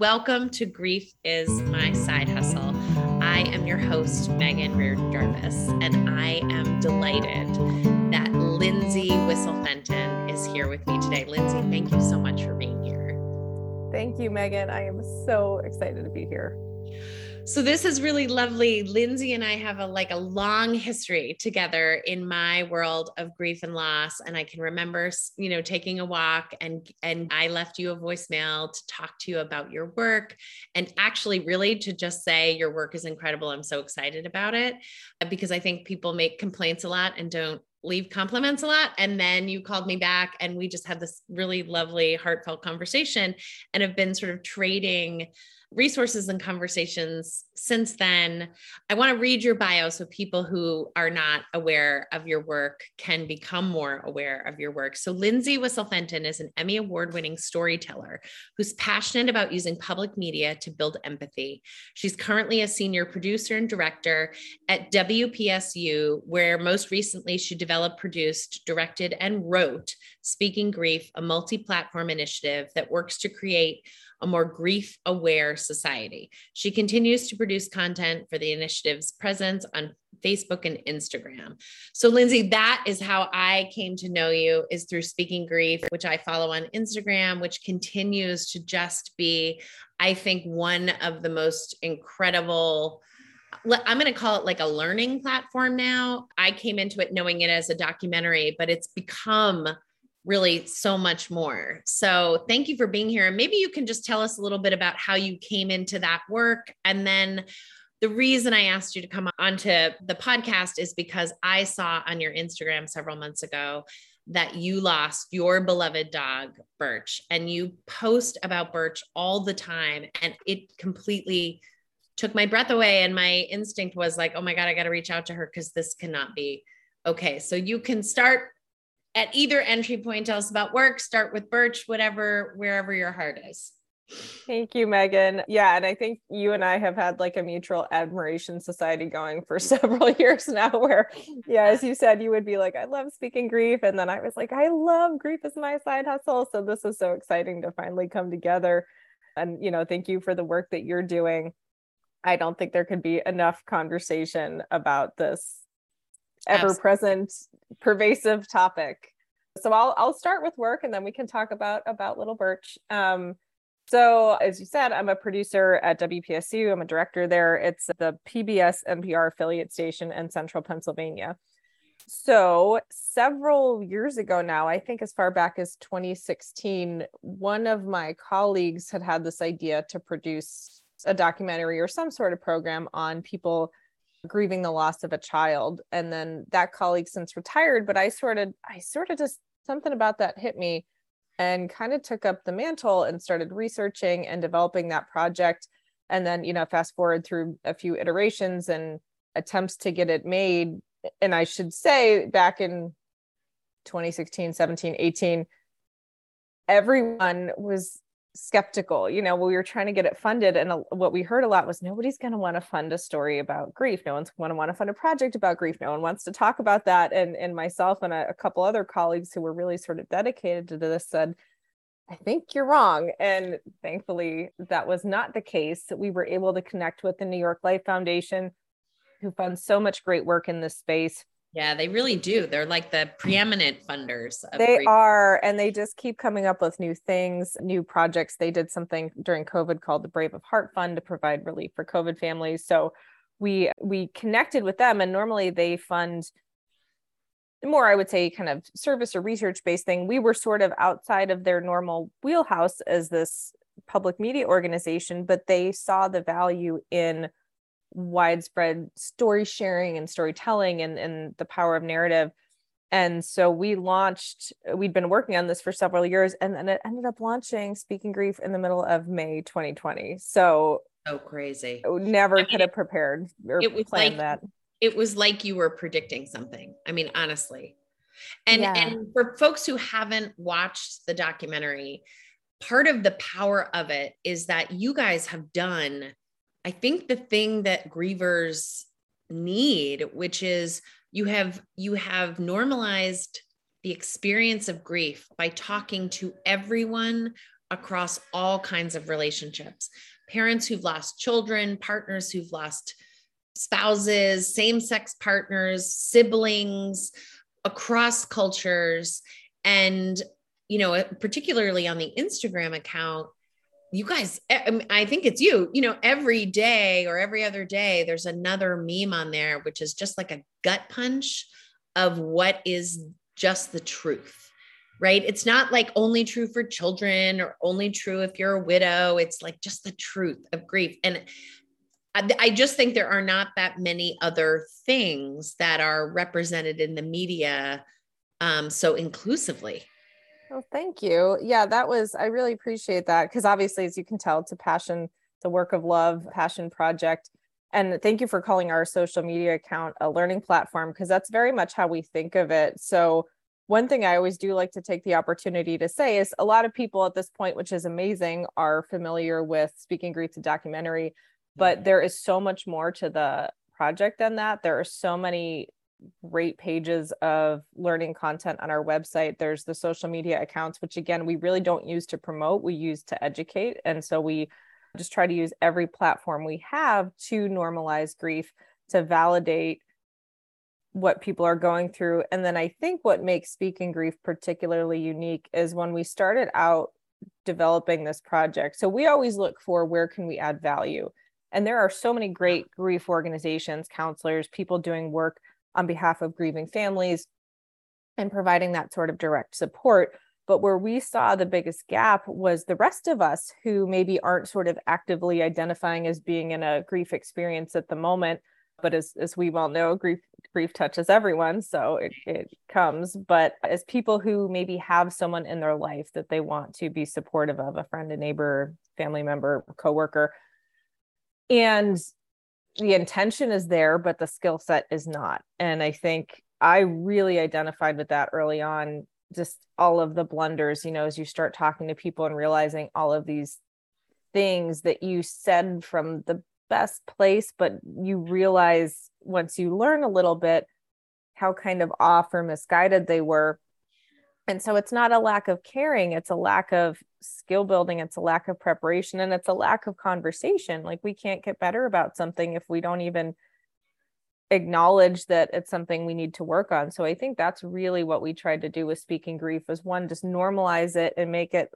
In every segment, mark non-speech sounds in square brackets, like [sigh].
Welcome to Grief is My Side Hustle. I am your host, Megan Reardon Jarvis, and I am delighted that Lindsay Whissel Fenton is here with me today. Lindsay, thank you so much for being here. Thank you, Megan. I am so excited to be here. So this is really lovely. Lindsay and I have a like a long history together in my world of grief and loss and I can remember, you know, taking a walk and and I left you a voicemail to talk to you about your work and actually really to just say your work is incredible. I'm so excited about it uh, because I think people make complaints a lot and don't leave compliments a lot. And then you called me back and we just had this really lovely, heartfelt conversation and have been sort of trading resources and conversations since then. I want to read your bio so people who are not aware of your work can become more aware of your work. So, Lindsay Whissel Fenton is an Emmy Award winning storyteller who's passionate about using public media to build empathy. She's currently a senior producer and director at WPSU, where most recently she developed, produced, directed, and wrote Speaking Grief, a multi platform initiative that works to create a more grief aware society. She continues to produce content for the initiative's presence on Facebook and Instagram. So Lindsay, that is how I came to know you is through Speaking Grief, which I follow on Instagram, which continues to just be I think one of the most incredible I'm going to call it like a learning platform now. I came into it knowing it as a documentary, but it's become really so much more. So thank you for being here. And maybe you can just tell us a little bit about how you came into that work. And then the reason I asked you to come onto the podcast is because I saw on your Instagram several months ago that you lost your beloved dog, Birch, and you post about Birch all the time. And it completely took my breath away. And my instinct was like, oh my God, I got to reach out to her because this cannot be okay. So you can start at either entry point, tell us about work, start with Birch, whatever, wherever your heart is. Thank you, Megan. Yeah, and I think you and I have had like a mutual admiration society going for [laughs] several years now, where, yeah, as you said, you would be like, I love speaking grief. And then I was like, I love grief as my side hustle. So this is so exciting to finally come together. And, you know, thank you for the work that you're doing. I don't think there could be enough conversation about this ever present pervasive topic so I'll I'll start with work and then we can talk about about Little Birch. Um, so as you said, I'm a producer at WPSU. I'm a director there. It's the PBS NPR affiliate station in Central Pennsylvania. So several years ago now, I think as far back as 2016, one of my colleagues had had this idea to produce a documentary or some sort of program on people grieving the loss of a child and then that colleague since retired but i sort of i sort of just something about that hit me and kind of took up the mantle and started researching and developing that project. And then you know fast forward through a few iterations and attempts to get it made and i should say back in 2016 17 18 everyone was skeptical you know we were trying to get it funded and what we heard a lot was nobody's going to want to fund a story about grief. No one's going to want to fund a project about grief. No one wants to talk about that. And and myself and a, a couple other colleagues who were really sort of dedicated to this said i think you're wrong. And thankfully that was not the case. We were able to connect with the new york life foundation who funds so much great work in this space yeah, they really do. They're like the preeminent funders. they grief. are, and they just keep coming up with new things, new projects. They did something during COVID called the Brave of Heart Fund to provide relief for COVID families. So we we connected with them, and normally they fund more, I would say, kind of service or research based thing. We were sort of outside of their normal wheelhouse as this public media organization, but they saw the value in widespread story sharing and storytelling and, and the power of narrative. And so we launched, we'd been working on this for several years, and then it ended up launching Speaking Grief in the middle of May 2020. So, so crazy. Never I mean, could have prepared or it was planned like, that. It was like you were predicting something. I mean, honestly. And, yeah. and for folks who haven't watched the documentary, part of the power of it is that you guys have done I think the thing that grievers need, which is you have you have normalized the experience of grief by talking to everyone across all kinds of relationships parents who've lost children, partners who've lost spouses, same sex partners, siblings across cultures. And, you know, particularly on the Instagram account, you guys, I think it's you, you know, every day or every other day, there's another meme on there, which is just like a gut punch of what is just the truth right? It's not like only true for children or only true if you're a widow. It's like just the truth of grief. And I just think there are not that many other things that are represented in the media um, so inclusively. Well, thank you. Yeah, that was, I really appreciate that because obviously, as you can tell, it's a passion, the work of love, passion project. And thank you for calling our social media account a learning platform because that's very much how we think of it. So, one thing I always do like to take the opportunity to say is a lot of people at this point, which is amazing, are familiar with Speaking Grief the documentary, but mm-hmm. there is so much more to the project than that. There are so many great pages of learning content on our website. There's the social media accounts, which again, we really don't use to promote, we use to educate. And so we just try to use every platform we have to normalize grief, to validate what people are going through. And then I think what makes Speaking Grief particularly unique is when we started out developing this project. So we always look for where can we add value. And there are so many great grief organizations, counselors, people doing work on behalf of grieving families and providing that sort of direct support. But where we saw the biggest gap was the rest of us who maybe aren't sort of actively identifying as being in a grief experience at the moment. But as, as we well know, grief grief touches everyone so it, it comes but as people who maybe have someone in their life that they want to be supportive of a friend a neighbor family member coworker and the intention is there but the skill set is not. And i think i really identified with that early on just all of the blunders you know as you start talking to people and realizing all of these things that you said from the best place but you realize once you learn a little bit how kind of off or misguided they were and so it's not a lack of caring it's a lack of skill building it's a lack of preparation and it's a lack of conversation. Like we can't get better about something if we don't even acknowledge that it's something we need to work on. So i think that's really what we tried to do with speaking grief was one just normalize it and make it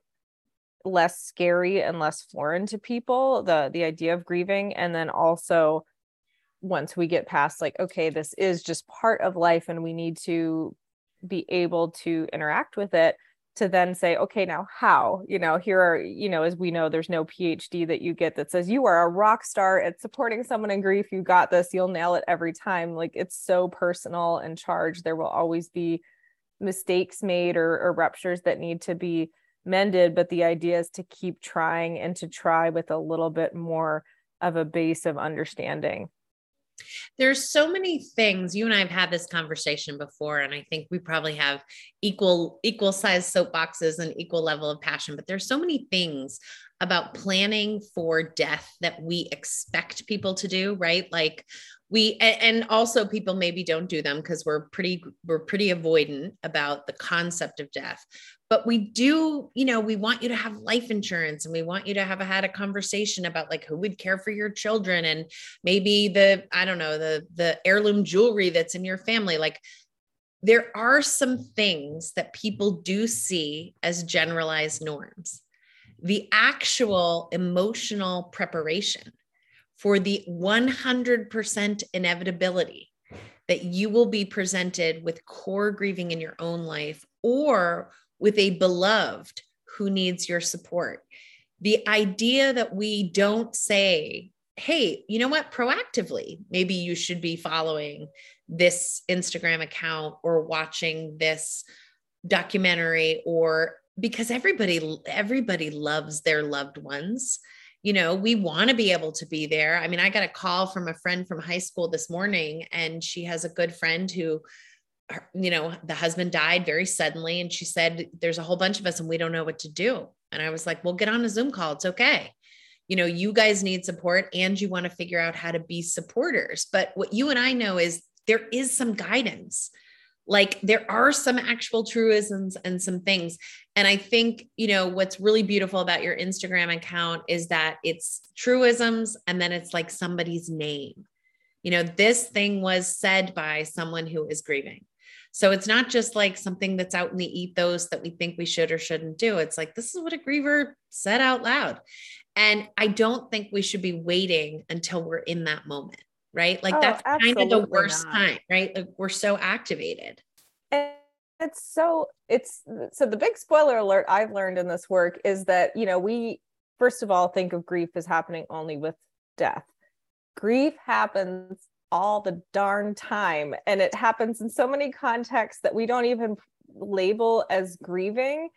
less scary and less foreign to people the the idea of grieving. And then also once we get past like okay this is just part of life and we need to be able to interact with it to then say okay now how? You know here are you know as we know there's no phd that you get that says you are a rock star at supporting someone in grief. You got this. You'll nail it every time. Like it's so personal and charged. There will always be mistakes made or, or ruptures that need to be mended but the idea is to keep trying and to try with a little bit more of a base of understanding there's so many things you and I have had this conversation before, and I think we probably have equal equal size soapboxes and equal level of passion. But there's so many things about planning for death that we expect people to do, right? Like we and also people maybe don't do them because we're pretty we're pretty avoidant about the concept of death. But we do you know we want you to have life insurance and we want you to have a, had a conversation about like who would care for your children and maybe the i don't know the the heirloom jewelry that's in your family. Like there are some things that people do see as generalized norms the actual emotional preparation for the 100% inevitability that you will be presented with core grieving in your own life or with a beloved who needs your support. The idea that we don't say, hey, you know what, proactively, maybe you should be following this Instagram account or watching this documentary or because everybody everybody loves their loved ones you know we want to be able to be there i mean i got a call from a friend from high school this morning and she has a good friend who you know, the husband died very suddenly. And she said, There's a whole bunch of us and we don't know what to do. And I was like, Well, get on a Zoom call. It's okay. You know, you guys need support and you want to figure out how to be supporters. But what you and I know is there is some guidance. Like there are some actual truisms and some things. And i think you know what's really beautiful about your instagram account is that it's truisms and then it's like somebody's name. You know this thing was said by someone who is grieving. So it's not just like something that's out in the ethos that we think we should or shouldn't do. It's like this is what a griever said out loud. And i don't think we should be waiting until we're in that moment right? Like oh, that's kind of the worst not. time, right? Like we're so activated. And it's so it's so the big spoiler alert I've learned in this work is that, you know, we first of all think of grief as happening only with death. Grief happens all the darn time and it happens in so many contexts that we don't even label as grieving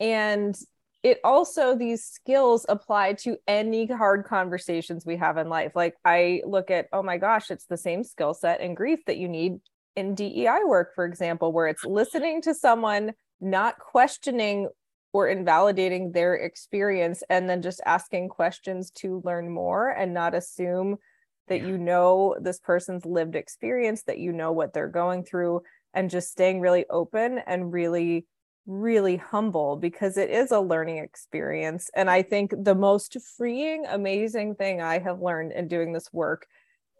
and it also these skills apply to any hard conversations we have in life like i look at oh my gosh it's the same skill set and grief that you need in dei work for example where it's listening to someone not questioning or invalidating their experience and then just asking questions to learn more and not assume that yeah. you know this person's lived experience that you know what they're going through and just staying really open and really really humble because it is a learning experience. And I think the most freeing, amazing thing I have learned in doing this work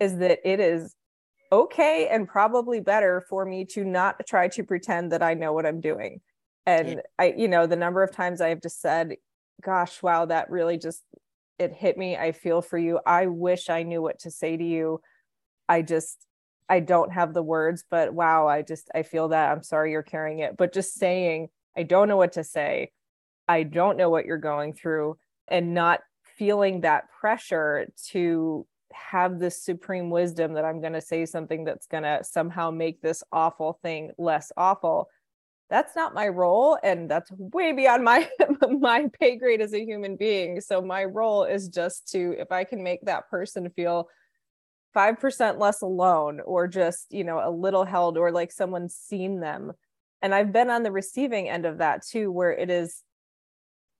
is that it is okay and probably better for me to not try to pretend that I know what I'm doing. And. I, you know, the number of times I have just said, gosh, wow, that really just, it hit me. I feel for you. I wish I knew what to say to you. I just, I don't have the words, but wow, I just I feel that. I'm sorry you're carrying it. But just saying, I don't know what to say. I don't know what you're going through and not feeling that pressure to have this supreme wisdom that I'm going to say something that's going to somehow make this awful thing less awful. That's not my role and that's way beyond my [laughs] my pay grade as a human being. So my role is just to if I can make that person feel 5% less alone or just you know a little held or like someone's seen them and i've been on the receiving end of that too where it is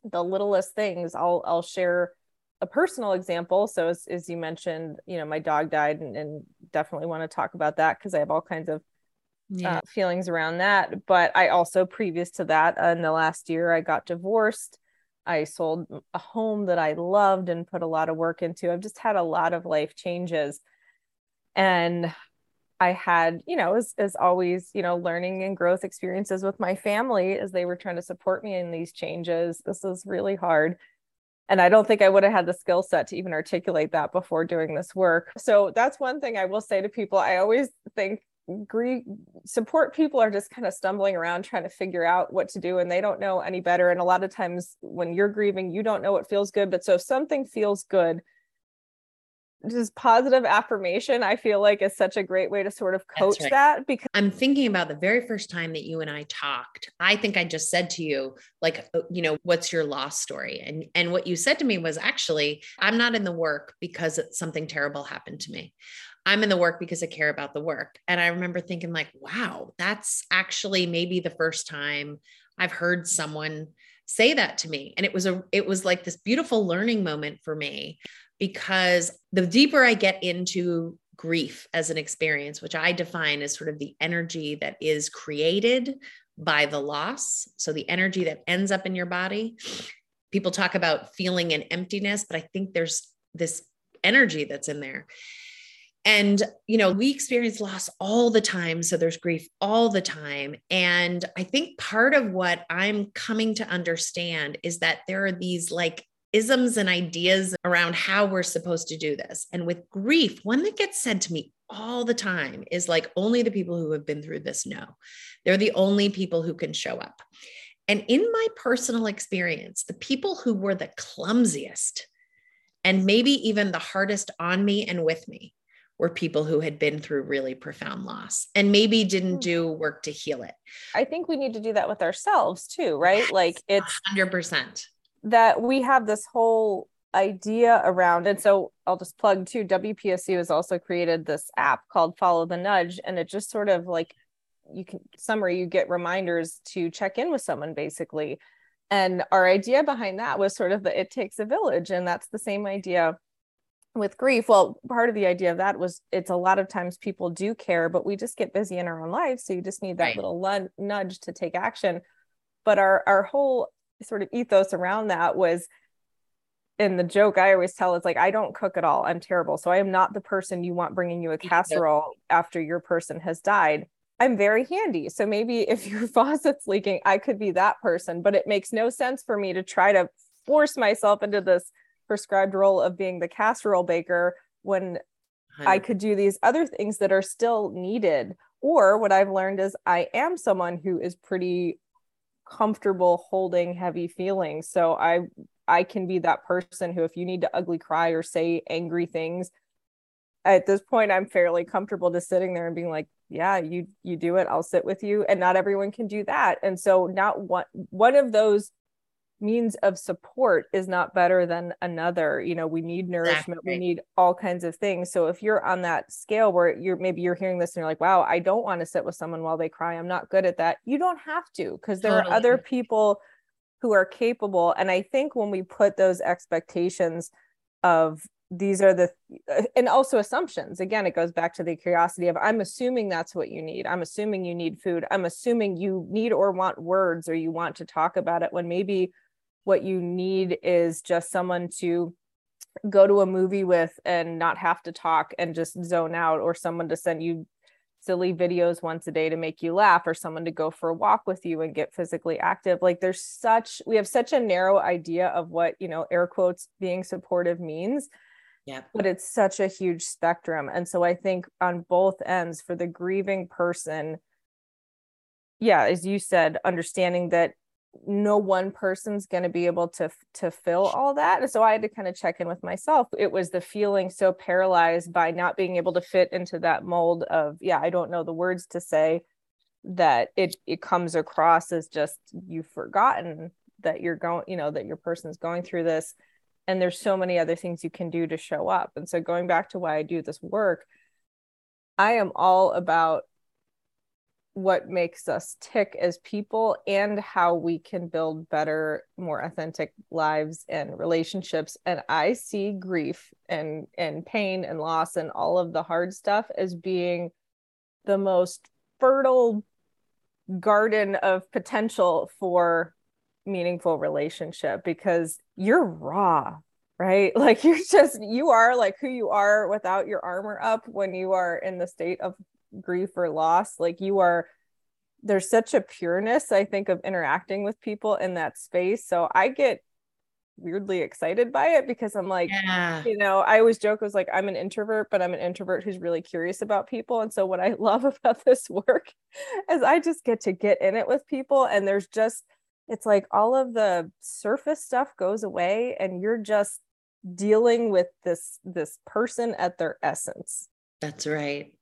the littlest things. I'll i'll share a personal example. So as, as you mentioned you know my dog died and, and definitely want to talk about that because i have all kinds of yeah. uh, feelings around that. But i also previous to that uh, in the last year i got divorced. I sold a home that i loved and put a lot of work into. I've just had a lot of life changes. And I had, you know, as, as always, you know, learning and growth experiences with my family as they were trying to support me in these changes. This was really hard. And I don't think I would have had the skill set to even articulate that before doing this work. So that's one thing I will say to people. I always think grief support people are just kind of stumbling around trying to figure out what to do and they don't know any better. And a lot of times when you're grieving, you don't know what feels good. But so if something feels good, just positive affirmation i feel like is such a great way to sort of coach right. that because i'm thinking about the very first time that you and i talked i think i just said to you like uh, you know what's your loss story? And and what you said to me was actually i'm not in the work because something terrible happened to me. I'm in the work because i care about the work. And i remember thinking like wow that's actually maybe the first time i've heard someone say that to me. And it was a it was like this beautiful learning moment for me because the deeper I get into grief as an experience, which I define as sort of the energy that is created by the loss. So the energy that ends up in your body. People talk about feeling an emptiness, but I think there's this energy that's in there. And, you know, we experience loss all the time. So there's grief all the time. And I think part of what I'm coming to understand is that there are these like isms and ideas around how we're supposed to do this. And with grief, one that gets said to me all the time is like only the people who have been through this know. They're the only people who can show up. And in my personal experience, the people who were the clumsiest and maybe even the hardest on me and with me were people who had been through really profound loss and maybe didn't hmm. do work to heal it. I think we need to do that with ourselves too, right? Yes, like it's 100% that we have this whole idea around and so i'll just plug too wpsu has also created this app called follow the nudge and it just sort of like you can summary you get reminders to check in with someone basically. And our idea behind that was sort of that it takes a village and that's the same idea with grief. Well part of the idea of that was it's a lot of times people do care but we just get busy in our own lives so you just need that right. little nudge to take action. But our our whole sort of ethos around that was and the joke I always tell is like, I don't cook at all. I'm terrible. So I am not the person you want bringing you a casserole after your person has died. I'm very handy. So maybe if your [laughs] faucet's leaking, I could be that person, but it makes no sense for me to try to force myself into this prescribed role of being the casserole baker when I could do these other things that are still needed. Or what I've learned is I am someone who is pretty comfortable holding heavy feelings. So I I can be that person who if you need to ugly cry or say angry things, at this point I'm fairly comfortable just sitting there and being like, yeah, you you do it, I'll sit with you. And not everyone can do that. And so not one one of those means of support is not better than another you know we need nourishment exactly. we need all kinds of things. So if you're on that scale where you're maybe you're hearing this and you're like wow i don't want to sit with someone while they cry. I'm not good at that you don't have to because there totally. are other people who are capable. And i think when we put those expectations of these are the uh, and also assumptions again it goes back to the curiosity of i'm assuming that's what you need. I'm assuming you need food. I'm assuming you need or want words or you want to talk about it when maybe what you need is just someone to go to a movie with and not have to talk and just zone out or someone to send you silly videos once a day to make you laugh or someone to go for a walk with you and get physically active. Like there's such we have such a narrow idea of what you know air quotes being supportive means yeah. but it's such a huge spectrum. And so i think on both ends for the grieving person yeah as you said understanding that no one person's going to be able to to fill all that so i had to kind of check in with myself. It was the feeling so paralyzed by not being able to fit into that mold of yeah i don't know the words to say that it it comes across as just you've forgotten that you're going you know that your person's going through this and there's so many other things you can do to show up. And so going back to why i do this work i am all about what makes us tick as people and how we can build better more authentic lives and relationships. And i see grief and and pain and loss and all of the hard stuff as being the most fertile garden of potential for meaningful relationship because you're raw right? [laughs] Like you're just you are like who you are without your armor up when you are in the state of grief or loss like you are there's such a pureness i think of interacting with people in that space. So i get weirdly excited by it because i'm like yeah. you know i always joke I was like i'm an introvert but i'm an introvert who's really curious about people. And so what i [laughs] love about this work [laughs] is i just get to get in it with people. And there's just it's like all of the surface stuff goes away and you're just dealing with this this person at their essence. That's right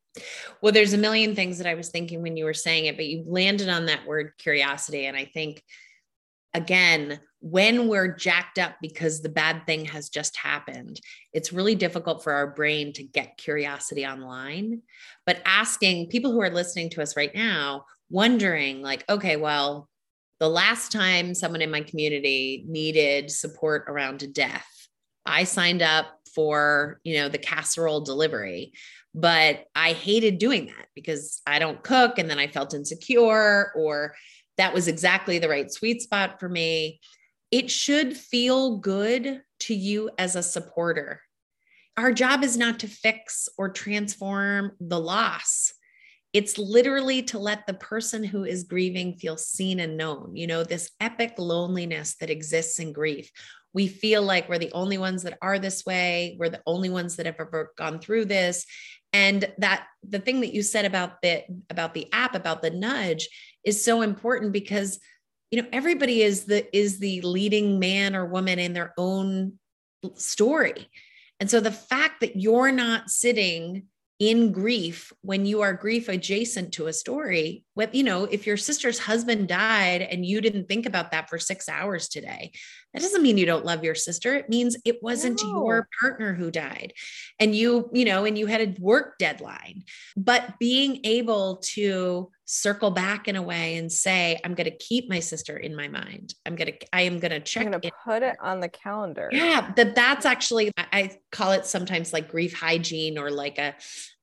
well, there's a million things that I was thinking when you were saying it, but you landed on that word curiosity. And I think, again, when we're jacked up because the bad thing has just happened, it's really difficult for our brain to get curiosity online. But asking people who are listening to us right now, wondering, like, okay, well, the last time someone in my community needed support around a death, I signed up for, you know, the casserole delivery but I hated doing that because I don't cook and then I felt insecure or that was exactly the right sweet spot for me. It should feel good to you as a supporter. Our job is not to fix or transform the loss. It's literally to let the person who is grieving feel seen and known. You know, this epic loneliness that exists in grief we feel like we're the only ones that are this way. We're the only ones that have ever gone through this. And that the thing that you said about the about the app about the nudge is so important because you know everybody is the is the leading man or woman in their own story. And so the fact that you're not sitting in grief when you are grief adjacent to a story what you know if your sister's husband died and you didn't think about that for 6 hours today that doesn't mean you don't love your sister. It means it wasn't no. your partner who died. And you you know and you had a work deadline. But being able to circle back in a way and say, I'm going to keep my sister in my mind. I'm going to, I am going to check. I'm going to put it on the calendar. Yeah. That that's actually, I call it sometimes like grief hygiene or like a,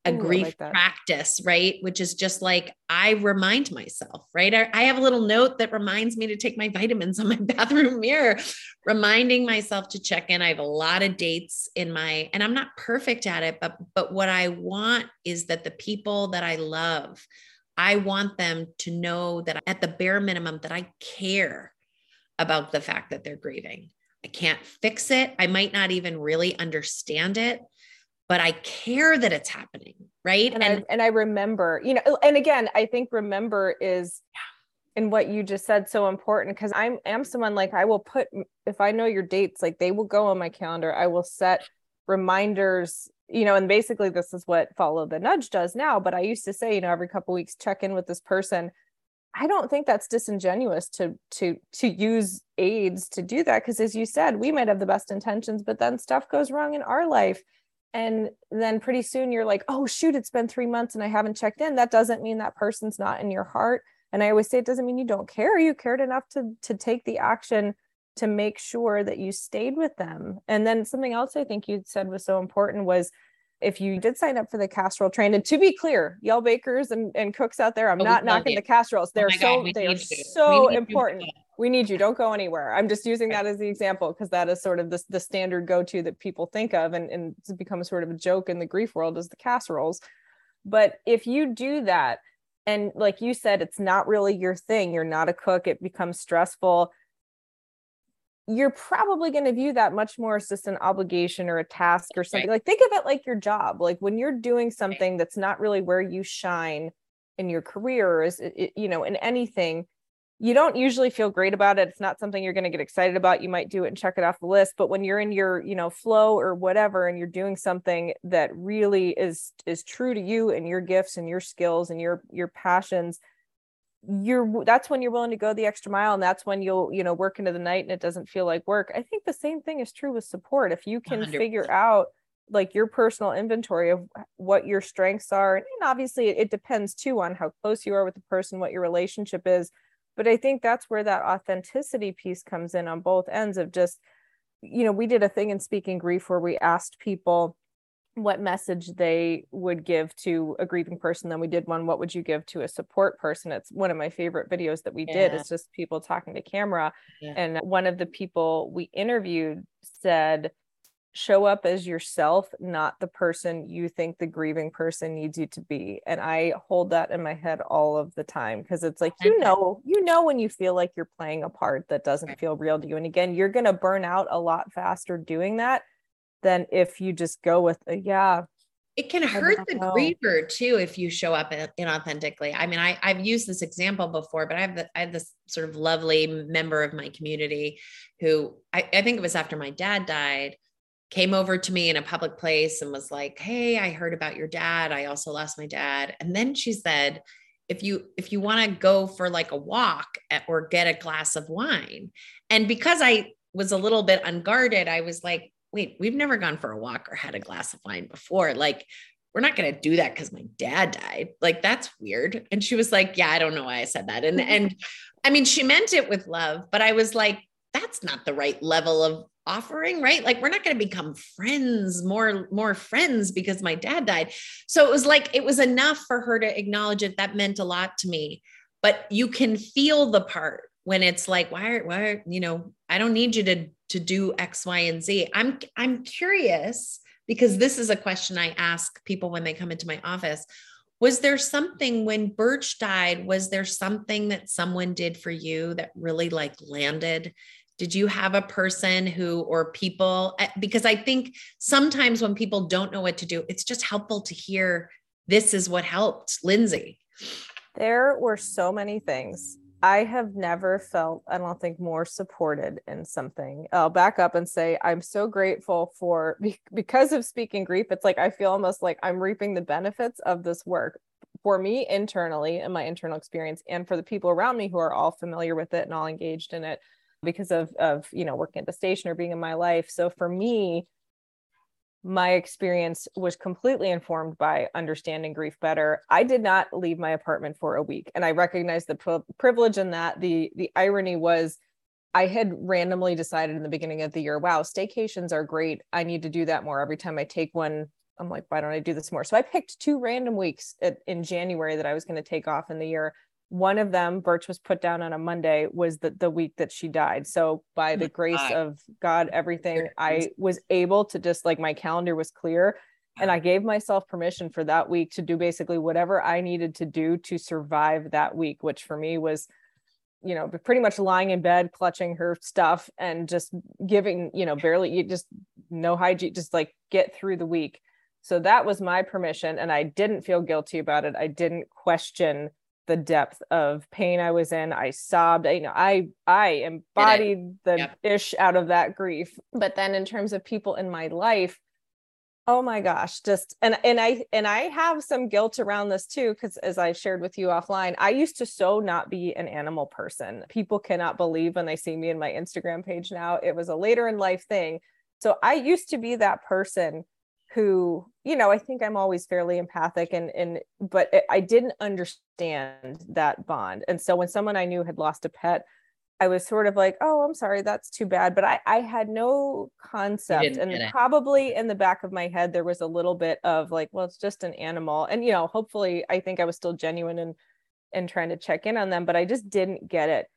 a Ooh, grief like practice, right? Which is just like I remind myself, right? I, I, have a little note that reminds me to take my vitamins on my [laughs] bathroom mirror, reminding myself to check in. I have a lot of dates in my, and I'm not perfect at it, but but what I want is that the people that I love, I want them to know that at the bare minimum that I care about the fact that they're grieving. I can't fix it. I might not even really understand it but I care that it's happening. Right. And, and, I, and I remember, you know, and again, I think remember is in what you just said so important because I'm am someone like I will put if I know your dates, like they will go on my calendar. I will set reminders, you know, and basically this is what follow the nudge does now. But I used to say, you know, every couple weeks, check in with this person. I don't think that's disingenuous to to to use aids to do that because as you said, we might have the best intentions, but then stuff goes wrong in our life and then pretty soon you're like oh shoot it's been three months and i haven't checked in that doesn't mean that person's not in your heart and i always say it doesn't mean you don't care you cared enough to to take the action to make sure that you stayed with them. And then something else i think you said was so important was if you did sign up for the casserole train and to be clear y'all bakers and, and cooks out there i'm oh, not knocking the casseroles. They're oh so God, they're so important. We need you. Don't go anywhere. I'm just using that as the example because that is sort of the, the standard go-to that people think of and, and it's become sort of a joke in the grief world is the casseroles. But if you do that and like you said it's not really your thing. You're not a cook. It becomes stressful you're probably going to view that much more as just an obligation or a task or something. Right. Like think of it like your job. Like when you're doing something that's not really where you shine in your career, is you know, in anything, you don't usually feel great about it. It's not something you're going to get excited about. You might do it and check it off the list. But when you're in your, you know, flow or whatever, and you're doing something that really is is true to you and your gifts and your skills and your your passions, you're that's when you're willing to go the extra mile and that's when you'll you know work into the night and it doesn't feel like work i think the same thing is true with support if you can 100%. figure out like your personal inventory of what your strengths are and obviously it depends too on how close you are with the person what your relationship is but i think that's where that authenticity piece comes in on both ends of just you know we did a thing in speaking grief where we asked people what message they would give to a grieving person then we did one what would you give to a support person? It's one of my favorite videos that we yeah. did it's just people talking to camera. Yeah. and one of the people we interviewed said show up as yourself not the person you think the grieving person needs you to be. And i hold that in my head all of the time because it's like you [laughs] know you know when you feel like you're playing a part that doesn't feel real to you. And again you're going to burn out a lot faster doing that than if you just go with a, yeah it can hurt the griever too if you show up inauthentically. I mean, I, I've used this example before, but I have, the, I have this sort of lovely member of my community who I, I think it was after my dad died, came over to me in a public place and was like, Hey, I heard about your dad. I also lost my dad. And then she said, if you if you want to go for like a walk at, or get a glass of wine and because i was a little bit unguarded i was like wait, we've never gone for a walk or had a glass of wine before. Like, we're not going to do that because my dad died. Like, that's weird. And she was like, yeah, I don't know why I said that. And, [laughs] and I mean, she meant it with love, but I was like, that's not the right level of offering right like we're not going to become friends more more friends because my dad died so it was like it was enough for her to acknowledge it that meant a lot to me but you can feel the part when it's like why are, why are, you know i don't need you to to do x y and z. I'm i'm curious because this is a question i ask people when they come into my office. Was there something when birch died was there something that someone did for you that really like landed? Did you have a person who or people eh, because i think sometimes when people don't know what to do it's just helpful to hear this is what helped lindsay. There were so many things I have never felt, I don't think, more supported in something. I'll back up and say I'm so grateful for [laughs] because of speaking grief. It's like I feel almost like I'm reaping the benefits of this work for me internally and my internal experience, and for the people around me who are all familiar with it and all engaged in it because of of you know working at the station or being in my life. So for me, my experience was completely informed by understanding grief better. I did not leave my apartment for a week, and I recognized the pri- privilege in that. the The irony was, I had randomly decided in the beginning of the year, wow, staycations are great. I need to do that more. Every time I take one, I'm like, why don't I do this more? So I picked two random weeks at, in January that I was going to take off in the year. One of them, Birch was put down on a Monday, was the, the week that she died. So by the grace God. of God, everything I was able to just like my calendar was clear. And I gave myself permission for that week to do basically whatever I needed to do to survive that week, which for me was you know pretty much lying in bed clutching her stuff and just giving you know barely you just no hygiene just like get through the week so that was my permission and i didn't feel guilty about it i didn't question the depth of pain i was in. I sobbed I, you know i i embodied the yep. ish out of that grief. But then in terms of people in my life oh my gosh just and and i and i have some guilt around this too because as i shared with you offline i used to so not be an animal person. People cannot believe when they see me in my instagram page now it was a later in life thing. So i used to be that person who you know i think i'm always fairly empathic and and but i didn't understand that bond and so when someone i knew had lost a pet I was sort of like, oh, I'm sorry, that's too bad. But I, I had no concept. And probably in the back of my head, there was a little bit of like, well, it's just an animal. And, you know, hopefully I think I was still genuine and and trying to check in on them, but I just didn't get it.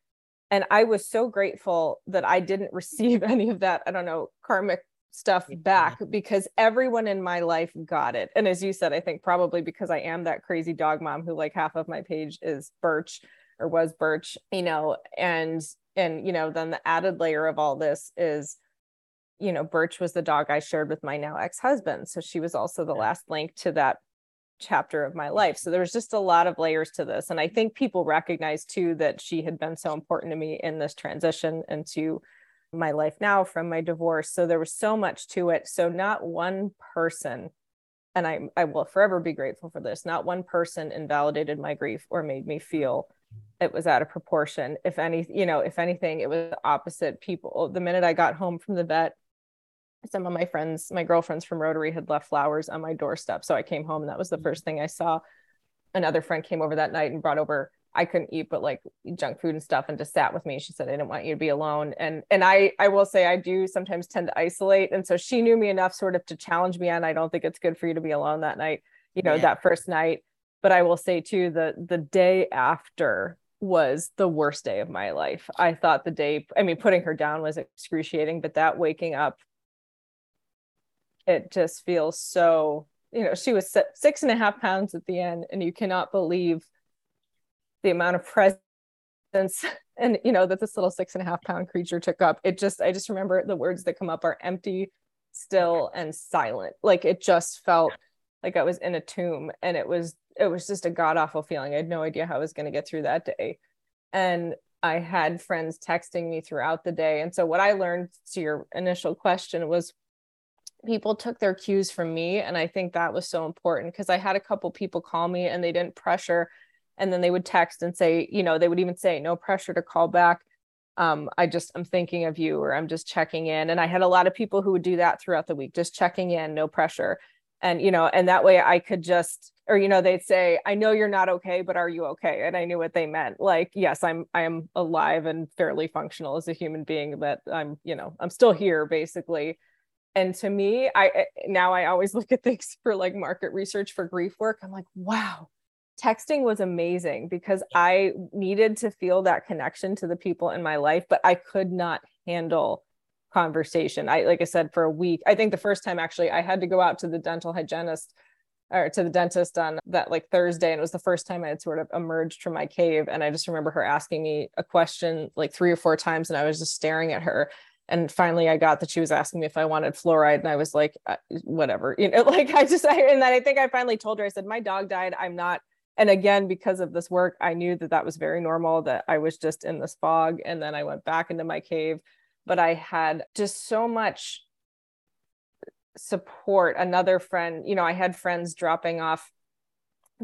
And I was so grateful that I didn't [laughs] receive any of that, I don't know, karmic stuff back because everyone in my life got it. And as you said, I think probably because I am that crazy dog mom who like half of my page is Birch or was Birch, you know, and and you know, then the added layer of all this is you know, Birch was the dog I shared with my now ex-husband. So she was also the last link to that chapter of my life. So there's just a lot of layers to this. And I think people recognize too that she had been so important to me in this transition into my life now from my divorce. So there was so much to it. So not one person, and I, I will forever be grateful for this, not one person invalidated my grief or made me feel it was out of proportion. If any, you know, if anything, it was opposite people. The minute I got home from the vet, some of my friends, my girlfriends from Rotary had left flowers on my doorstep. So I came home and that was the mm. first thing I saw. Another friend came over that night and brought over I couldn't eat but like junk food and stuff and just sat with me. She said I didn't want you to be alone. And and I I will say I do sometimes tend to isolate. And so she knew me enough sort of to challenge me on I don't think it's good for you to be alone that night, you know, yeah. that first night. But I will say too the the day after was the worst day of my life. I thought the day, I mean, putting her down was excruciating, but that waking up, it just feels so, you know, she was six and a half pounds at the end, and you cannot believe the amount of presence [laughs] and, you know, that this little six and a half pound creature took up. It just, I just remember the words that come up are empty, still, and silent. Like it just felt like I was in a tomb and it was it was just a god awful feeling. I had no idea how I was going to get through that day. And I had friends texting me throughout the day. And so what I learned to your initial question was people took their cues from me and I think that was so important because I had a couple people call me and they didn't pressure and then they would text and say, you know, they would even say no pressure to call back. Um, I just I'm thinking of you or I'm just checking in. And I had a lot of people who would do that throughout the week, just checking in, no pressure. And you know and that way i could just or you know they'd say i know you're not okay but are you okay? And i knew what they meant. Like yes i'm i am alive and fairly functional as a human being but i'm you know i'm still here basically. And to me i eh, now i always [laughs] look at things for like market research for grief work. I'm like wow texting was amazing because i needed to feel that connection to the people in my life but i could not handle conversation. I like I said for a week. I think the first time actually I had to go out to the dental hygienist or to the dentist on that like Thursday and it was the first time I had sort of emerged from my cave and I just remember her asking me a question like three or four times and I was just staring at her and finally I got that she was asking me if I wanted fluoride and I was like uh, whatever you know [laughs] like I just I, and then I think I finally told her I said my dog died I'm not and again because of this work I knew that that was very normal that I was just in this fog and then I went back into my cave but I had just so much support. Another friend, you know, I had friends dropping off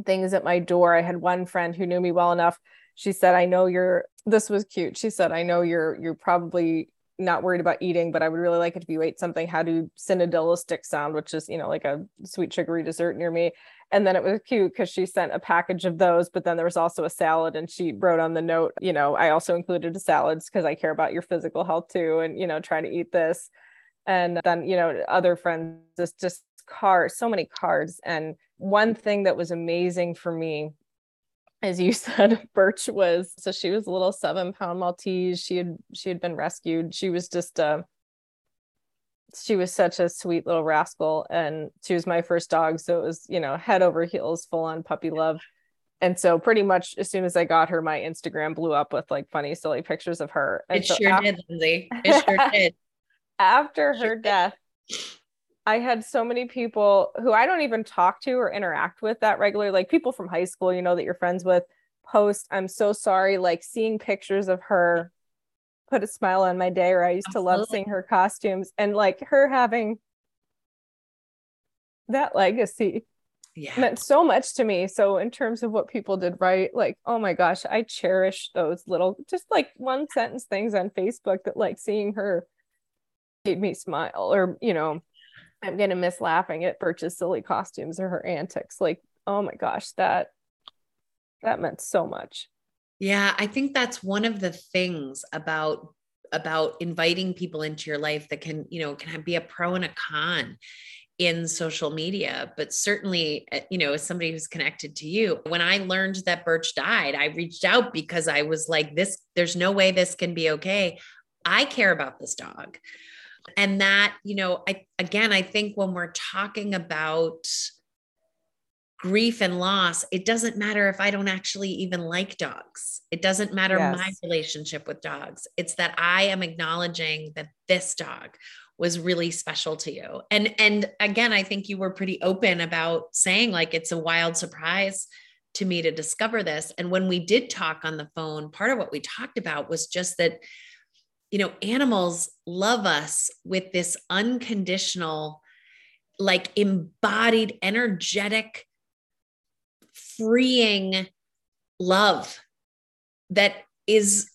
things at my door. I had one friend who knew me well enough. She said, I know you're, this was cute. She said, I know you're, you're probably not worried about eating, but I would really like it if you ate something. How do synodialistic sound, which is, you know, like a sweet sugary dessert near me. And then it was cute because she sent a package of those, but then there was also a salad and she wrote on the note, you know, I also included the salads because I care about your physical health too. And, you know, try to eat this. And then, you know, other friends, just just cards, so many cards. And one thing that was amazing for me as you [laughs] said birch was so she was a little seven pound maltese she had she had been rescued she was just uh she was such a sweet little rascal and she was my first dog so it was you know head over heels full on puppy love. And so pretty much as soon as i got her my instagram blew up with like funny silly pictures of her. And it so sure after, did lindsay. It sure [laughs] did. After her death I had so many people who I don't even talk to or interact with that regularly, like people from high school, you know, that you're friends with, post, I'm so sorry, like seeing pictures of her put a smile on my day, or I used Absolutely. to love seeing her costumes and like her having that legacy yeah. meant so much to me. So, in terms of what people did right, like, oh my gosh, I cherish those little, just like one sentence things on Facebook that like seeing her made me smile or, you know, I'm gonna miss laughing at Birch's silly costumes or her antics. Like, oh my gosh, that that meant so much. Yeah, I think that's one of the things about about inviting people into your life that can, you know, can be a pro and a con in social media. But certainly uh, you know as somebody who's connected to you when i learned that birch died i reached out because i was like this there's no way this can be okay. I care about this dog. And that you know i again i think when we're talking about grief and loss it doesn't matter if i don't actually even like dogs. It doesn't matter yes. my relationship with dogs. It's that i am acknowledging that this dog was really special to you. And and again i think you were pretty open about saying like it's a wild surprise to me to discover this. And when we did talk on the phone part of what we talked about was just that you know, animals love us with this unconditional, like embodied, energetic, freeing love that is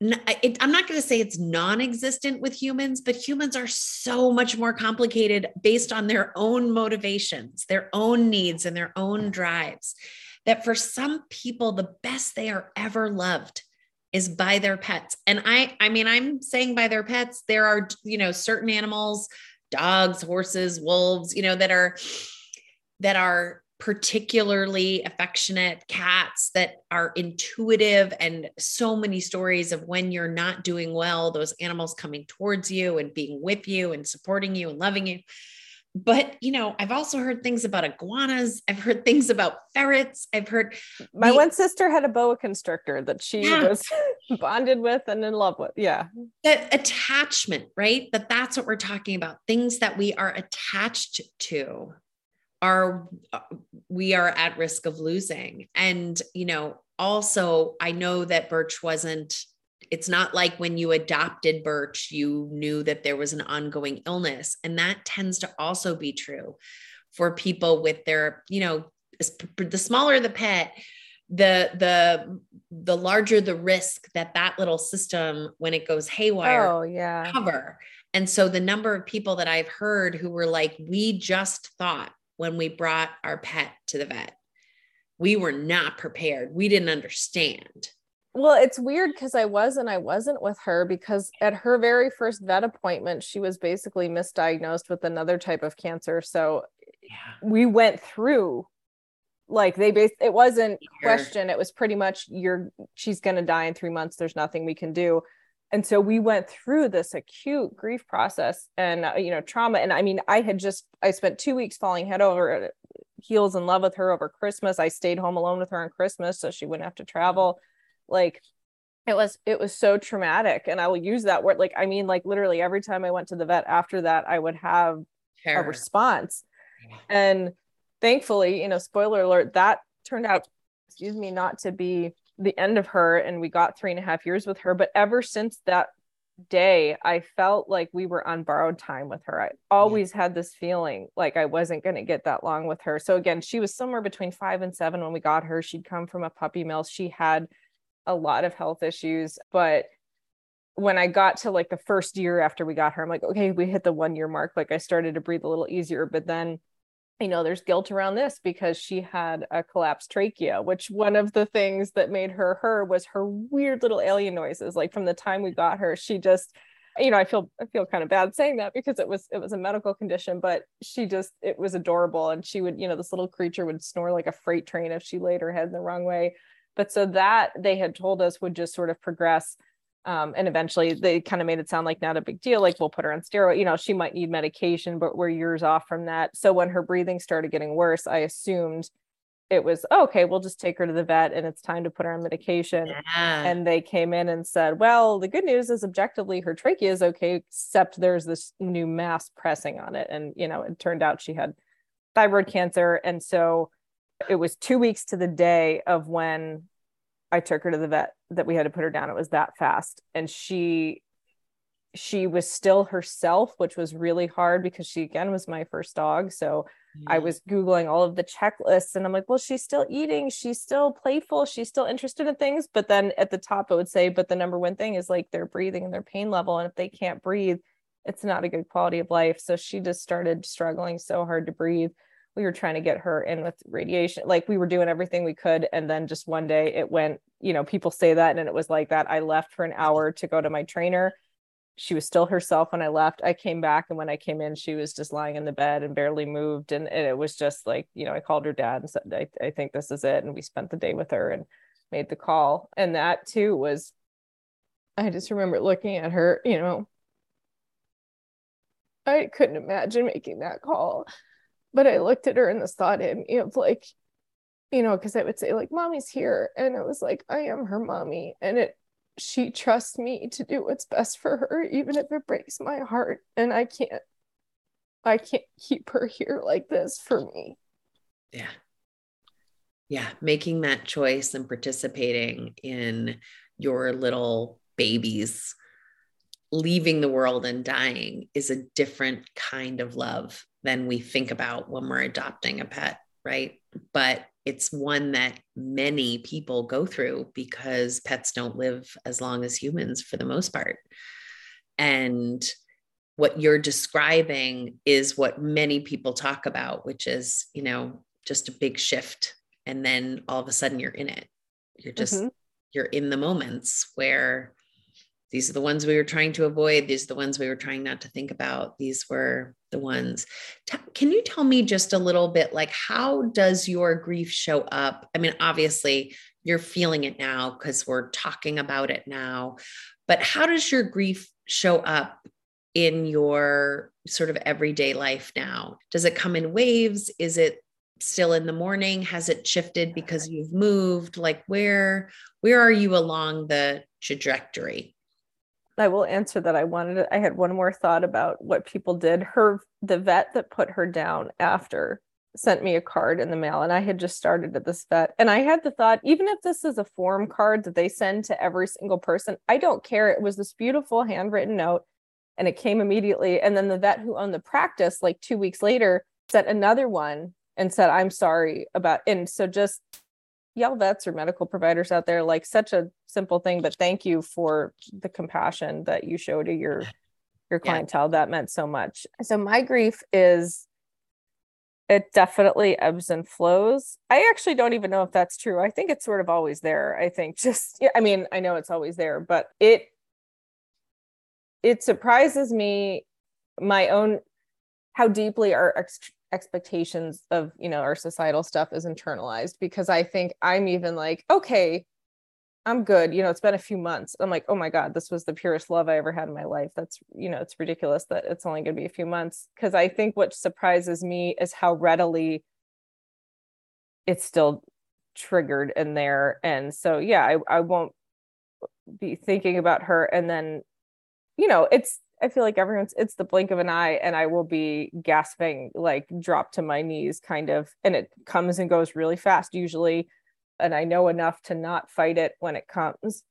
it, I'm not going to say it's non existent with humans, but humans are so much more complicated based on their own motivations, their own needs, and their own drives. That for some people, the best they are ever loved is by their pets. And I I mean I'm saying by their pets there are you know certain animals, dogs, horses, wolves, you know that are that are particularly affectionate cats that are intuitive and so many stories of when you're not doing well those animals coming towards you and being with you and supporting you and loving you. But you know i've also heard things about iguanas. I've heard things about ferrets. I've heard my the, one sister had a boa constrictor that she yeah. was [laughs] bonded with and in love with. Yeah. That attachment right? But that's what we're talking about. Things that we are attached to are uh, we are at risk of losing. And you know also i know that birch wasn't it's not like when you adopted Birch, you knew that there was an ongoing illness. And that tends to also be true for people with their, you know, the smaller the pet, the the the larger the risk that that little system when it goes haywire oh yeah. cover. And so the number of people that i've heard who were like we just thought when we brought our pet to the vet. We were not prepared. We didn't understand. Well, it's weird because I was and I wasn't with her because at her very first vet appointment, she was basically misdiagnosed with another type of cancer. So yeah. we went through like they based it wasn't question it was pretty much you're she's going to die in 3 months. There's nothing we can do and so we went through this acute grief process and uh, you know trauma. And i mean i had just i spent 2 weeks falling head over heels in love with her over christmas. I stayed home alone with her on christmas so she wouldn't have to travel. Like it was it was so traumatic. And i will use that word like i mean like literally every time i went to the vet after that i would have a response. And thankfully you know spoiler alert that turned out excuse me not to be the end of her and we got three and a half years with her but ever since that day i felt like we were on borrowed time with her. I always had this feeling like i wasn't going to get that long with her. So again she was somewhere between five and seven when we got her. She'd come from a puppy mill. She had a lot of health issues, but when I got to like the first year after we got her, I'm like, okay, we hit the one year mark. Like I started to breathe a little easier, but then you know, there's guilt around this because she had a collapsed trachea, which one of the things that made her her was her weird little alien noises. Like from the time we got her, she just, you know, I feel I feel kind of bad saying that because it was it was a medical condition, but she just it was adorable. And she would, you know, this little creature would snore like a freight train if she laid her head in the wrong way. But so that they had told us would just sort of progress um, and eventually they kind of made it sound like not a big deal like we'll put her on steroid you know she might need medication but we're years off from that. So when her breathing started getting worse i assumed it was oh, okay we'll just take her to the vet and it's time to put her on medication. Yeah. and they came in and said well the good news is objectively her trachea is okay except there's this new mass pressing on it. And you know it turned out she had thyroid cancer. And so it was two weeks to the day of when I took her to the vet that we had to put her down. It was that fast. And she she was still herself, which was really hard because she again was my first dog. So I was Googling all of the checklists and I'm like, well, she's still eating, she's still playful, she's still interested in things. But then at the top, it would say, but the number one thing is like their breathing and their pain level. And if they can't breathe, it's not a good quality of life. So she just started struggling so hard to breathe we were trying to get her in with radiation like we were doing everything we could and then just one day it went you know people say that and it was like that. I left for an hour to go to my trainer. She was still herself when i left. I came back and when i came in she was just lying in the bed and barely moved and, and it was just like you know i called her dad and said I, I think this is it and we spent the day with her and made the call. And that too was i just remember looking at her you know. I couldn't imagine making that call but I looked at her and the thought in me of like, you know, because I would say like, "Mommy's here," and it was like, I am her mommy, and it she trusts me to do what's best for her, even if it breaks my heart, and I can't, I can't keep her here like this for me. Yeah. Yeah, making that choice and participating in your little babies leaving the world and dying is a different kind of love than we think about when we're adopting a pet, right? But it's one that many people go through because pets don't live as long as humans for the most part. And what you're describing is what many people talk about, which is, you know, just a big shift. And then all of a sudden you're in it. You're just, mm-hmm. you're in the moments where these are the ones we were trying to avoid these are the ones we were trying not to think about these were the ones. T- can you tell me just a little bit like how does your grief show up? I mean obviously you're feeling it now because we're talking about it now but how does your grief show up in your sort of everyday life now? Does it come in waves? Is it still in the morning? Has it shifted because you've moved? Like where where are you along the trajectory I will answer that. I wanted to, I had one more thought about what people did. Her the vet that put her down after sent me a card in the mail and I had just started at this vet and I had the thought even if this is a form card that they send to every single person, I don't care. It was this beautiful handwritten note and it came immediately and then the vet who owned the practice like 2 weeks later sent another one and said I'm sorry about and so just yell vets or medical providers out there like such a simple thing but thank you for the compassion that you show to your your clientele. Yeah. that meant so much. So my grief is it definitely ebbs and flows. I actually don't even know if that's true. I think it's sort of always there i think [laughs] just yeah i mean i know it's always there but it it surprises me my own how deeply our ex- expectations of you know our societal stuff is internalized because i think i'm even like okay i'm good you know it's been a few months. I'm like oh my god this was the purest love i ever had in my life. That's you know it's ridiculous that it's only going to be a few months. Because i think what surprises me is how readily it's still triggered in there. And so yeah i, I won't be thinking about her. And then you know it's I feel like everyone's it's the blink of an eye and I will be gasping like drop to my knees kind of and it comes and goes really fast usually and I know enough to not fight it when it comes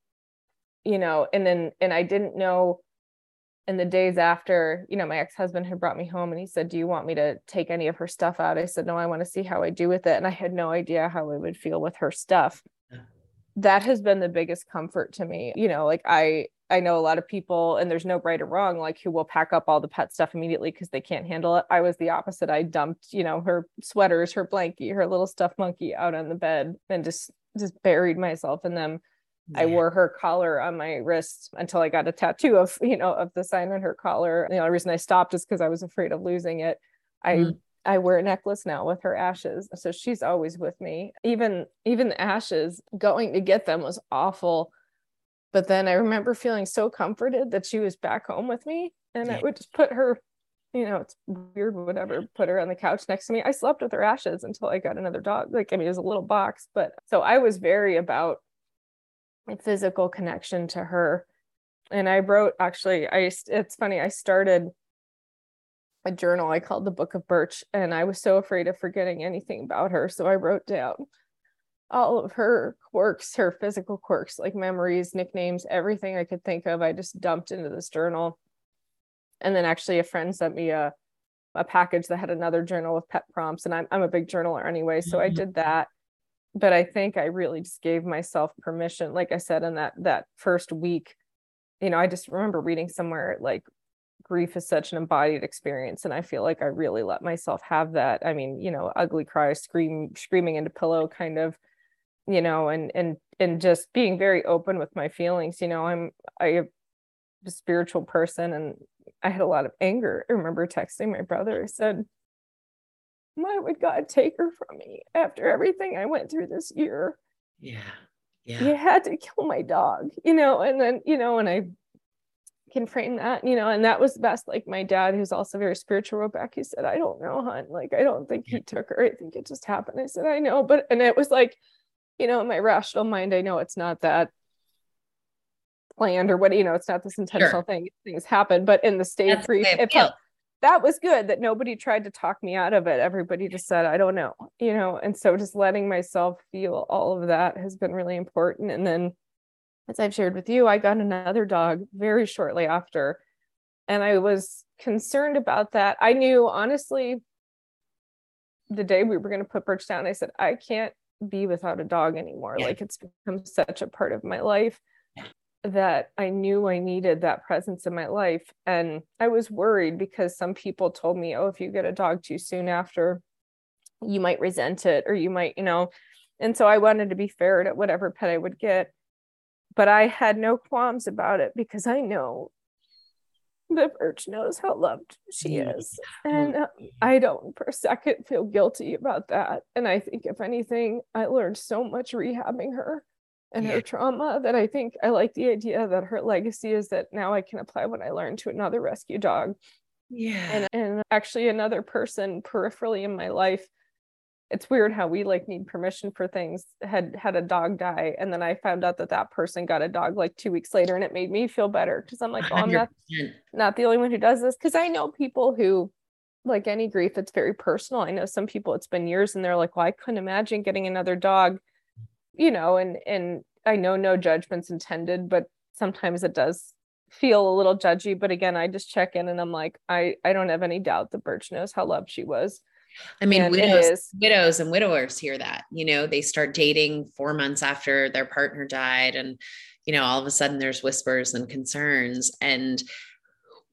you know and then and I didn't know in the days after you know my ex-husband had brought me home and he said do you want me to take any of her stuff out? I said no I want to see how I do with it and I had no idea how I would feel with her stuff. That has been the biggest comfort to me you know like I I know a lot of people, and there's no right or wrong, like who will pack up all the pet stuff immediately because they can't handle it. I was the opposite. I dumped, you know, her sweaters, her blankie, her little stuffed monkey out on the bed and just just buried myself in them. Yeah. I wore her collar on my wrist until I got a tattoo of, [laughs] you know, of the sign on her collar. The only reason I stopped is because I was afraid of losing it. I mm. I wear a necklace now with her ashes. So she's always with me. Even even the ashes, going to get them was awful. But then I remember feeling so comforted that she was back home with me. And yeah. I would just put her, you know, it's weird, whatever, put her on the couch next to me. I slept with her ashes until I got another dog. Like, I mean, it was a little box, but so I was very about a physical connection to her. And I wrote actually, I it's funny, I started a journal I called the Book of Birch, and I was so afraid of forgetting anything about her. So I wrote down all of her quirks, her physical quirks, like memories, nicknames, everything I could think of. I just dumped into this journal. And then actually, a friend sent me a, a package that had another journal with pet prompts. And I'm, I'm a big journaler anyway. So mm-hmm. I did that. But I think I really just gave myself permission. Like I said, in that that first week, you know, I just remember reading somewhere like grief is such an embodied experience and i feel like i really let myself have that i mean you know ugly cry scream screaming into pillow kind of you know and and and just being very open with my feelings you know i'm i a spiritual person and i had a lot of anger i remember texting my brother i said why would god take her from me after everything i went through this year yeah yeah you had to kill my dog you know and then you know and i can frame that, you know, and that was the best. Like my dad, who's also very spiritual, wrote back, he said, I don't know, hon. Like, I don't think he took her. I think it just happened. I said, I know. But, and it was like, you know, in my rational mind, I know it's not that planned or what, you know, it's not this intentional sure. thing. Things happen. But in the state of grief, it felt, that was good that nobody tried to talk me out of it. Everybody just said, I don't know, you know, and so just letting myself feel all of that has been really important. And then as I've shared with you, I got another dog very shortly after. And I was concerned about that. I knew, honestly, the day we were going to put Birch down, I said, I can't be without a dog anymore. Yeah. Like it's become such a part of my life that I knew I needed that presence in my life. And I was worried because some people told me, oh, if you get a dog too soon after, you might resent it or you might, you know. And so I wanted to be fair to whatever pet I would get but I had no qualms about it because I know that Birch knows how loved she is. And uh, I don't for a second feel guilty about that. And I think, if anything, I learned so much rehabbing her and her trauma that I think I like the idea that her legacy is that now I can apply what I learned to another rescue dog. Yeah. And, and actually, another person peripherally in my life it's weird how we like need permission for things had had a dog die and then i found out that that person got a dog like two weeks later and it made me feel better because i'm like [laughs] oh i'm not, not the only one who does this. Because i know people who like any grief it's very personal. I know some people it's been years and they're like well i couldn't imagine getting another dog you know and and i know no judgments intended but sometimes it does feel a little judgy but again i just check in and i'm like i i don't have any doubt that birch knows how loved she was I mean, widows, widows and widowers hear that, you know, they start dating four months after their partner died. And, you know, all of a sudden there's whispers and concerns. And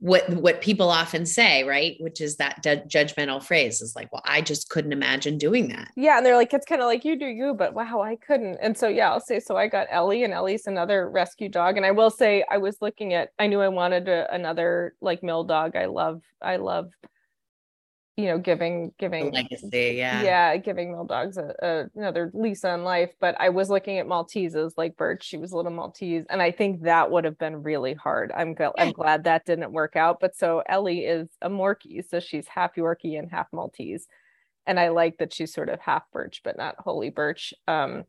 what what people often say, right? Which is that d- judgmental phrase is like, well, I just couldn't imagine doing that. Yeah. And they're like, it's kind of like you do you, but wow, I couldn't. And so yeah, I'll say so I got Ellie and Ellie's another rescue dog. And I will say I was looking at I knew I wanted a, another like mill dog. I love, I love you know giving giving legacy yeah. Yeah giving mill dogs a, a, another lease on life but i was looking at malteses like birch she was a little maltese and i think that would have been really hard. I'm glad yeah. i'm glad that didn't work out but so ellie is a morkie so she's half yorkie and half maltese and i like that she's sort of half birch but not wholly birch um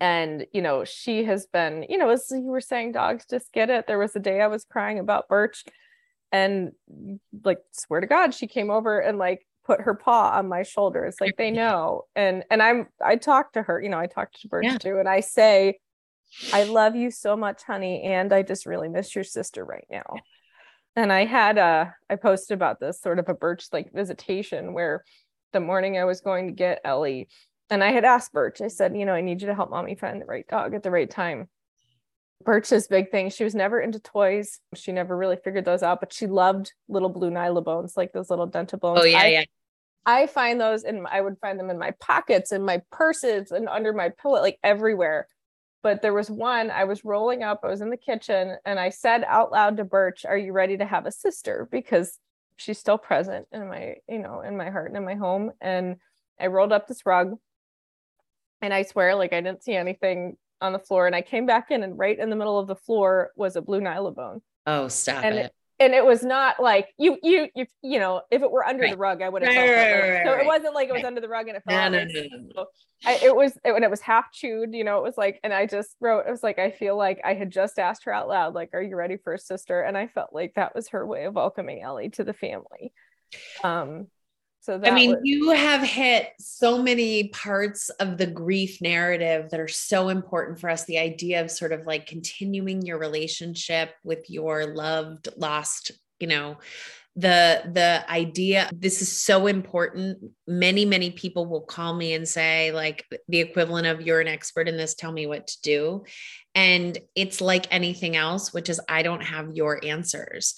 and you know she has been you know as you were saying dogs just get it. There was a day i was crying about birch and like swear to god she came over and like put her paw on my shoulders like they know. And and i'm i talked to her you know i talked to birch yeah. too and i say i love you so much honey and i just really miss your sister right now. And i had a i posted about this sort of a birch like visitation where the morning i was going to get ellie and i had asked birch i said you know i need you to help mommy find the right dog at the right time Birch's big thing. She was never into toys. She never really figured those out, but she loved little blue nylabones, like those little dental bones. Oh yeah, I, yeah. I find those and I would find them in my pockets and my purses and under my pillow, like everywhere. But there was one I was rolling up, I was in the kitchen and I said out loud to Birch, Are you ready to have a sister? Because she's still present in my, you know, in my heart and in my home. And I rolled up this rug and I swear, like I didn't see anything on the floor. And I came back in, and right in the middle of the floor was a blue nylabone. Oh, stop and it. it. And it was not like you, you, you, you know, if it were under Right. the rug, I would have Right, felt right, right, so it wasn't like it was under the rug and it fell. No, no, no, no, no. so I, it was it, when it was half chewed, you know, it was like, and I just wrote, it was like, I feel like I had just asked her out loud, like, are you ready for a sister? And I felt like that was her way of welcoming Ellie to the family. Um, so that I mean, was, you have hit so many parts of the grief narrative that are so important for us. The idea of sort of like continuing your relationship with your loved, lost, you know, the the idea this is so important. Many many people will call me and say like the equivalent of you're an expert in this. Tell me what to do. And it's like anything else which is i don't have your answers.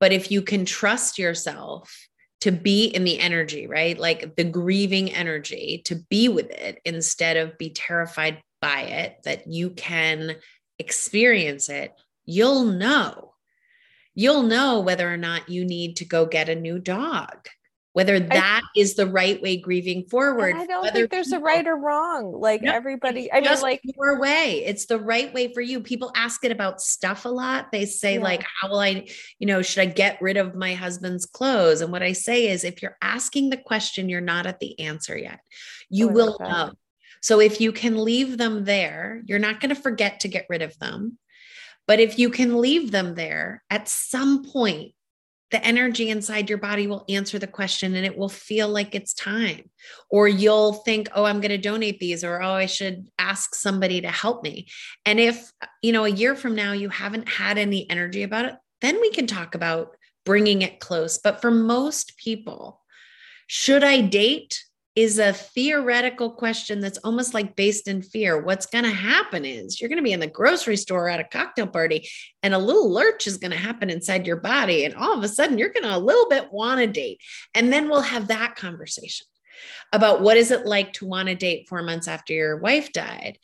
But if you can trust yourself to be in the energy, right? Like the grieving energy, to be with it instead of be terrified by it, that you can experience it, you'll know. You'll know whether or not you need to go get a new dog, whether that is the right way grieving forward. I don't think there's a right or wrong. Like No, everybody, I mean, like your way. It's the right way for you. People ask it about stuff a lot. They say, Yeah. like, how will I, you know, should I get rid of my husband's clothes? And what I say is, if you're asking the question, you're not at the answer yet. You Oh, will know. So if you can leave them there, you're not going to forget to get rid of them. But if you can leave them there, at some point, the energy inside your body will answer the question and it will feel like it's time. Or you'll think, oh, I'm going to donate these, or oh, I should ask somebody to help me. And if, you know, a year from now you haven't had any energy about it, then we can talk about bringing it close. But for most people, should I date? Is a theoretical question that's almost like based in fear. What's going to happen is you're going to be in the grocery store at a cocktail party and a little lurch is going to happen inside your body. And all of a sudden, you're going to a little bit want to date. And then we'll have that conversation about what is it like to want to date four months after your wife died.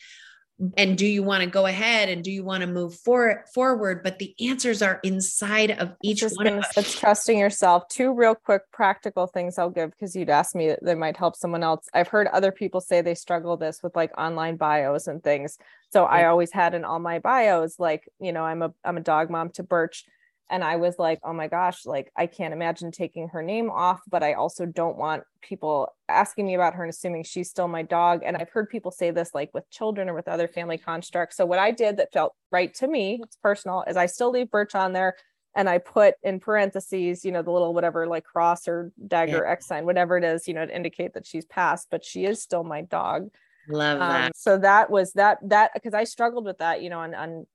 And do you want to go ahead and do you want to move for, forward? But the answers are inside of each one of us. it's trusting yourself. Two real quick practical things I'll give because you'd asked me that, that might help someone else. I've heard other people say they struggle this with like online bios and things. So I always had in all my bios, like, you know, I'm a I'm a dog mom to Birch. And I was like, oh my gosh, like I can't imagine taking her name off, but I also don't want people asking me about her and assuming she's still my dog. And I've heard people say this like with children or with other family constructs. So what I did that felt right to me, it's personal, is I still leave Birch on there and I put in parentheses, you know, the little whatever like cross or dagger X sign, whatever it is, you know, to indicate that she's passed, but she is still my dog. Love Um, that. so that was that that because I struggled with that, you know, on on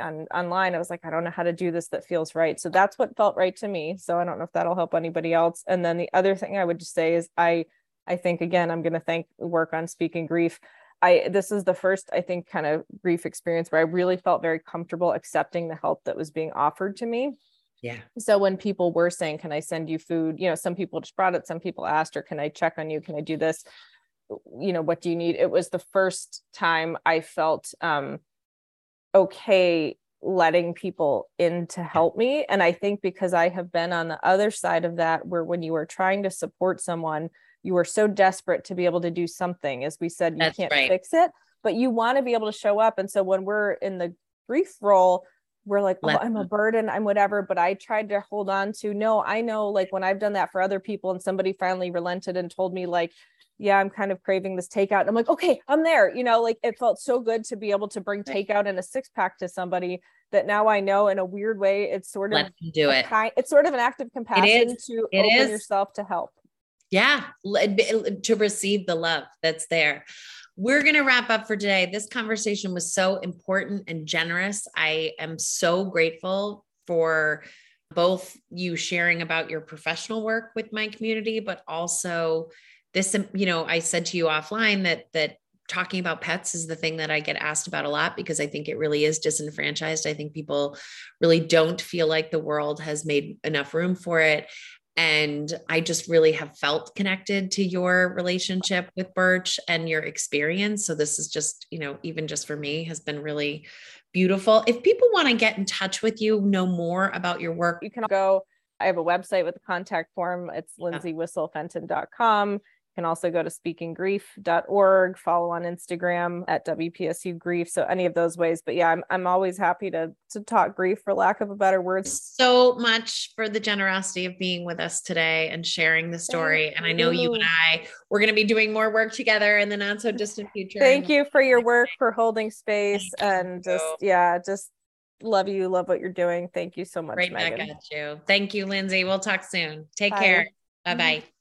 on online. I was like, I don't know how to do this that feels right. So that's what felt right to me. So I don't know if that'll help anybody else. And then the other thing I would just say is I I think again, I'm gonna thank work on speaking grief. I this is the first, I think, kind of grief experience where I really felt very comfortable accepting the help that was being offered to me Yeah. so when people were saying can i send you food you know some people just brought it some people asked or can i check on you can i do this you know what do you need it was the first time i felt um okay letting people in to help me and i think because i have been on the other side of that where when you are trying to support someone you are so desperate to be able to do something as we said you That's can't right. fix it but you want to be able to show up and so when we're in the grief role we're like, oh, I'm a burden, I'm whatever. But I tried to hold on to no, I know like when I've done that for other people and somebody finally relented and told me, like, yeah, I'm kind of craving this takeout. And I'm like, okay, I'm there. You know, like it felt so good to be able to bring takeout and a six pack to somebody that now I know in a weird way, it's sort of Let them do it. kind, it's sort of an act of compassion to It open is. yourself to help. Yeah, to receive the love that's there. We're going to wrap up for today. This conversation was so important and generous. I am so grateful for both you sharing about your professional work with my community, but also this, um, you know, I said to you offline that, that talking about pets is the thing that I get asked about a lot because I think it really is disenfranchised. I think people really don't feel like the world has made enough room for it. And I just really have felt connected to your relationship with Birch and your experience. So this is just, you know, even just for me, has been really beautiful. If people want to get in touch with you, know more about your work, you can go. I have a website with a contact form. It's lindsaywhisselfenton.com can also go to speakinggrief.org, follow on Instagram at WPSU Grief. So any of those ways. But yeah, I'm, I'm always happy to, to talk grief for lack of a better word. So much for the generosity of being with us today and sharing the story. Thank and I know you. you and I, we're going to be doing more work together in the not so [laughs] distant future. Thank you for your work, for holding space Thank and you. just, yeah, just love you. Love what you're doing. Thank you so much. Right Megan. back at you. Thank you, Lindsay. We'll talk soon. Take Bye. care. Bye bye. Mm-hmm.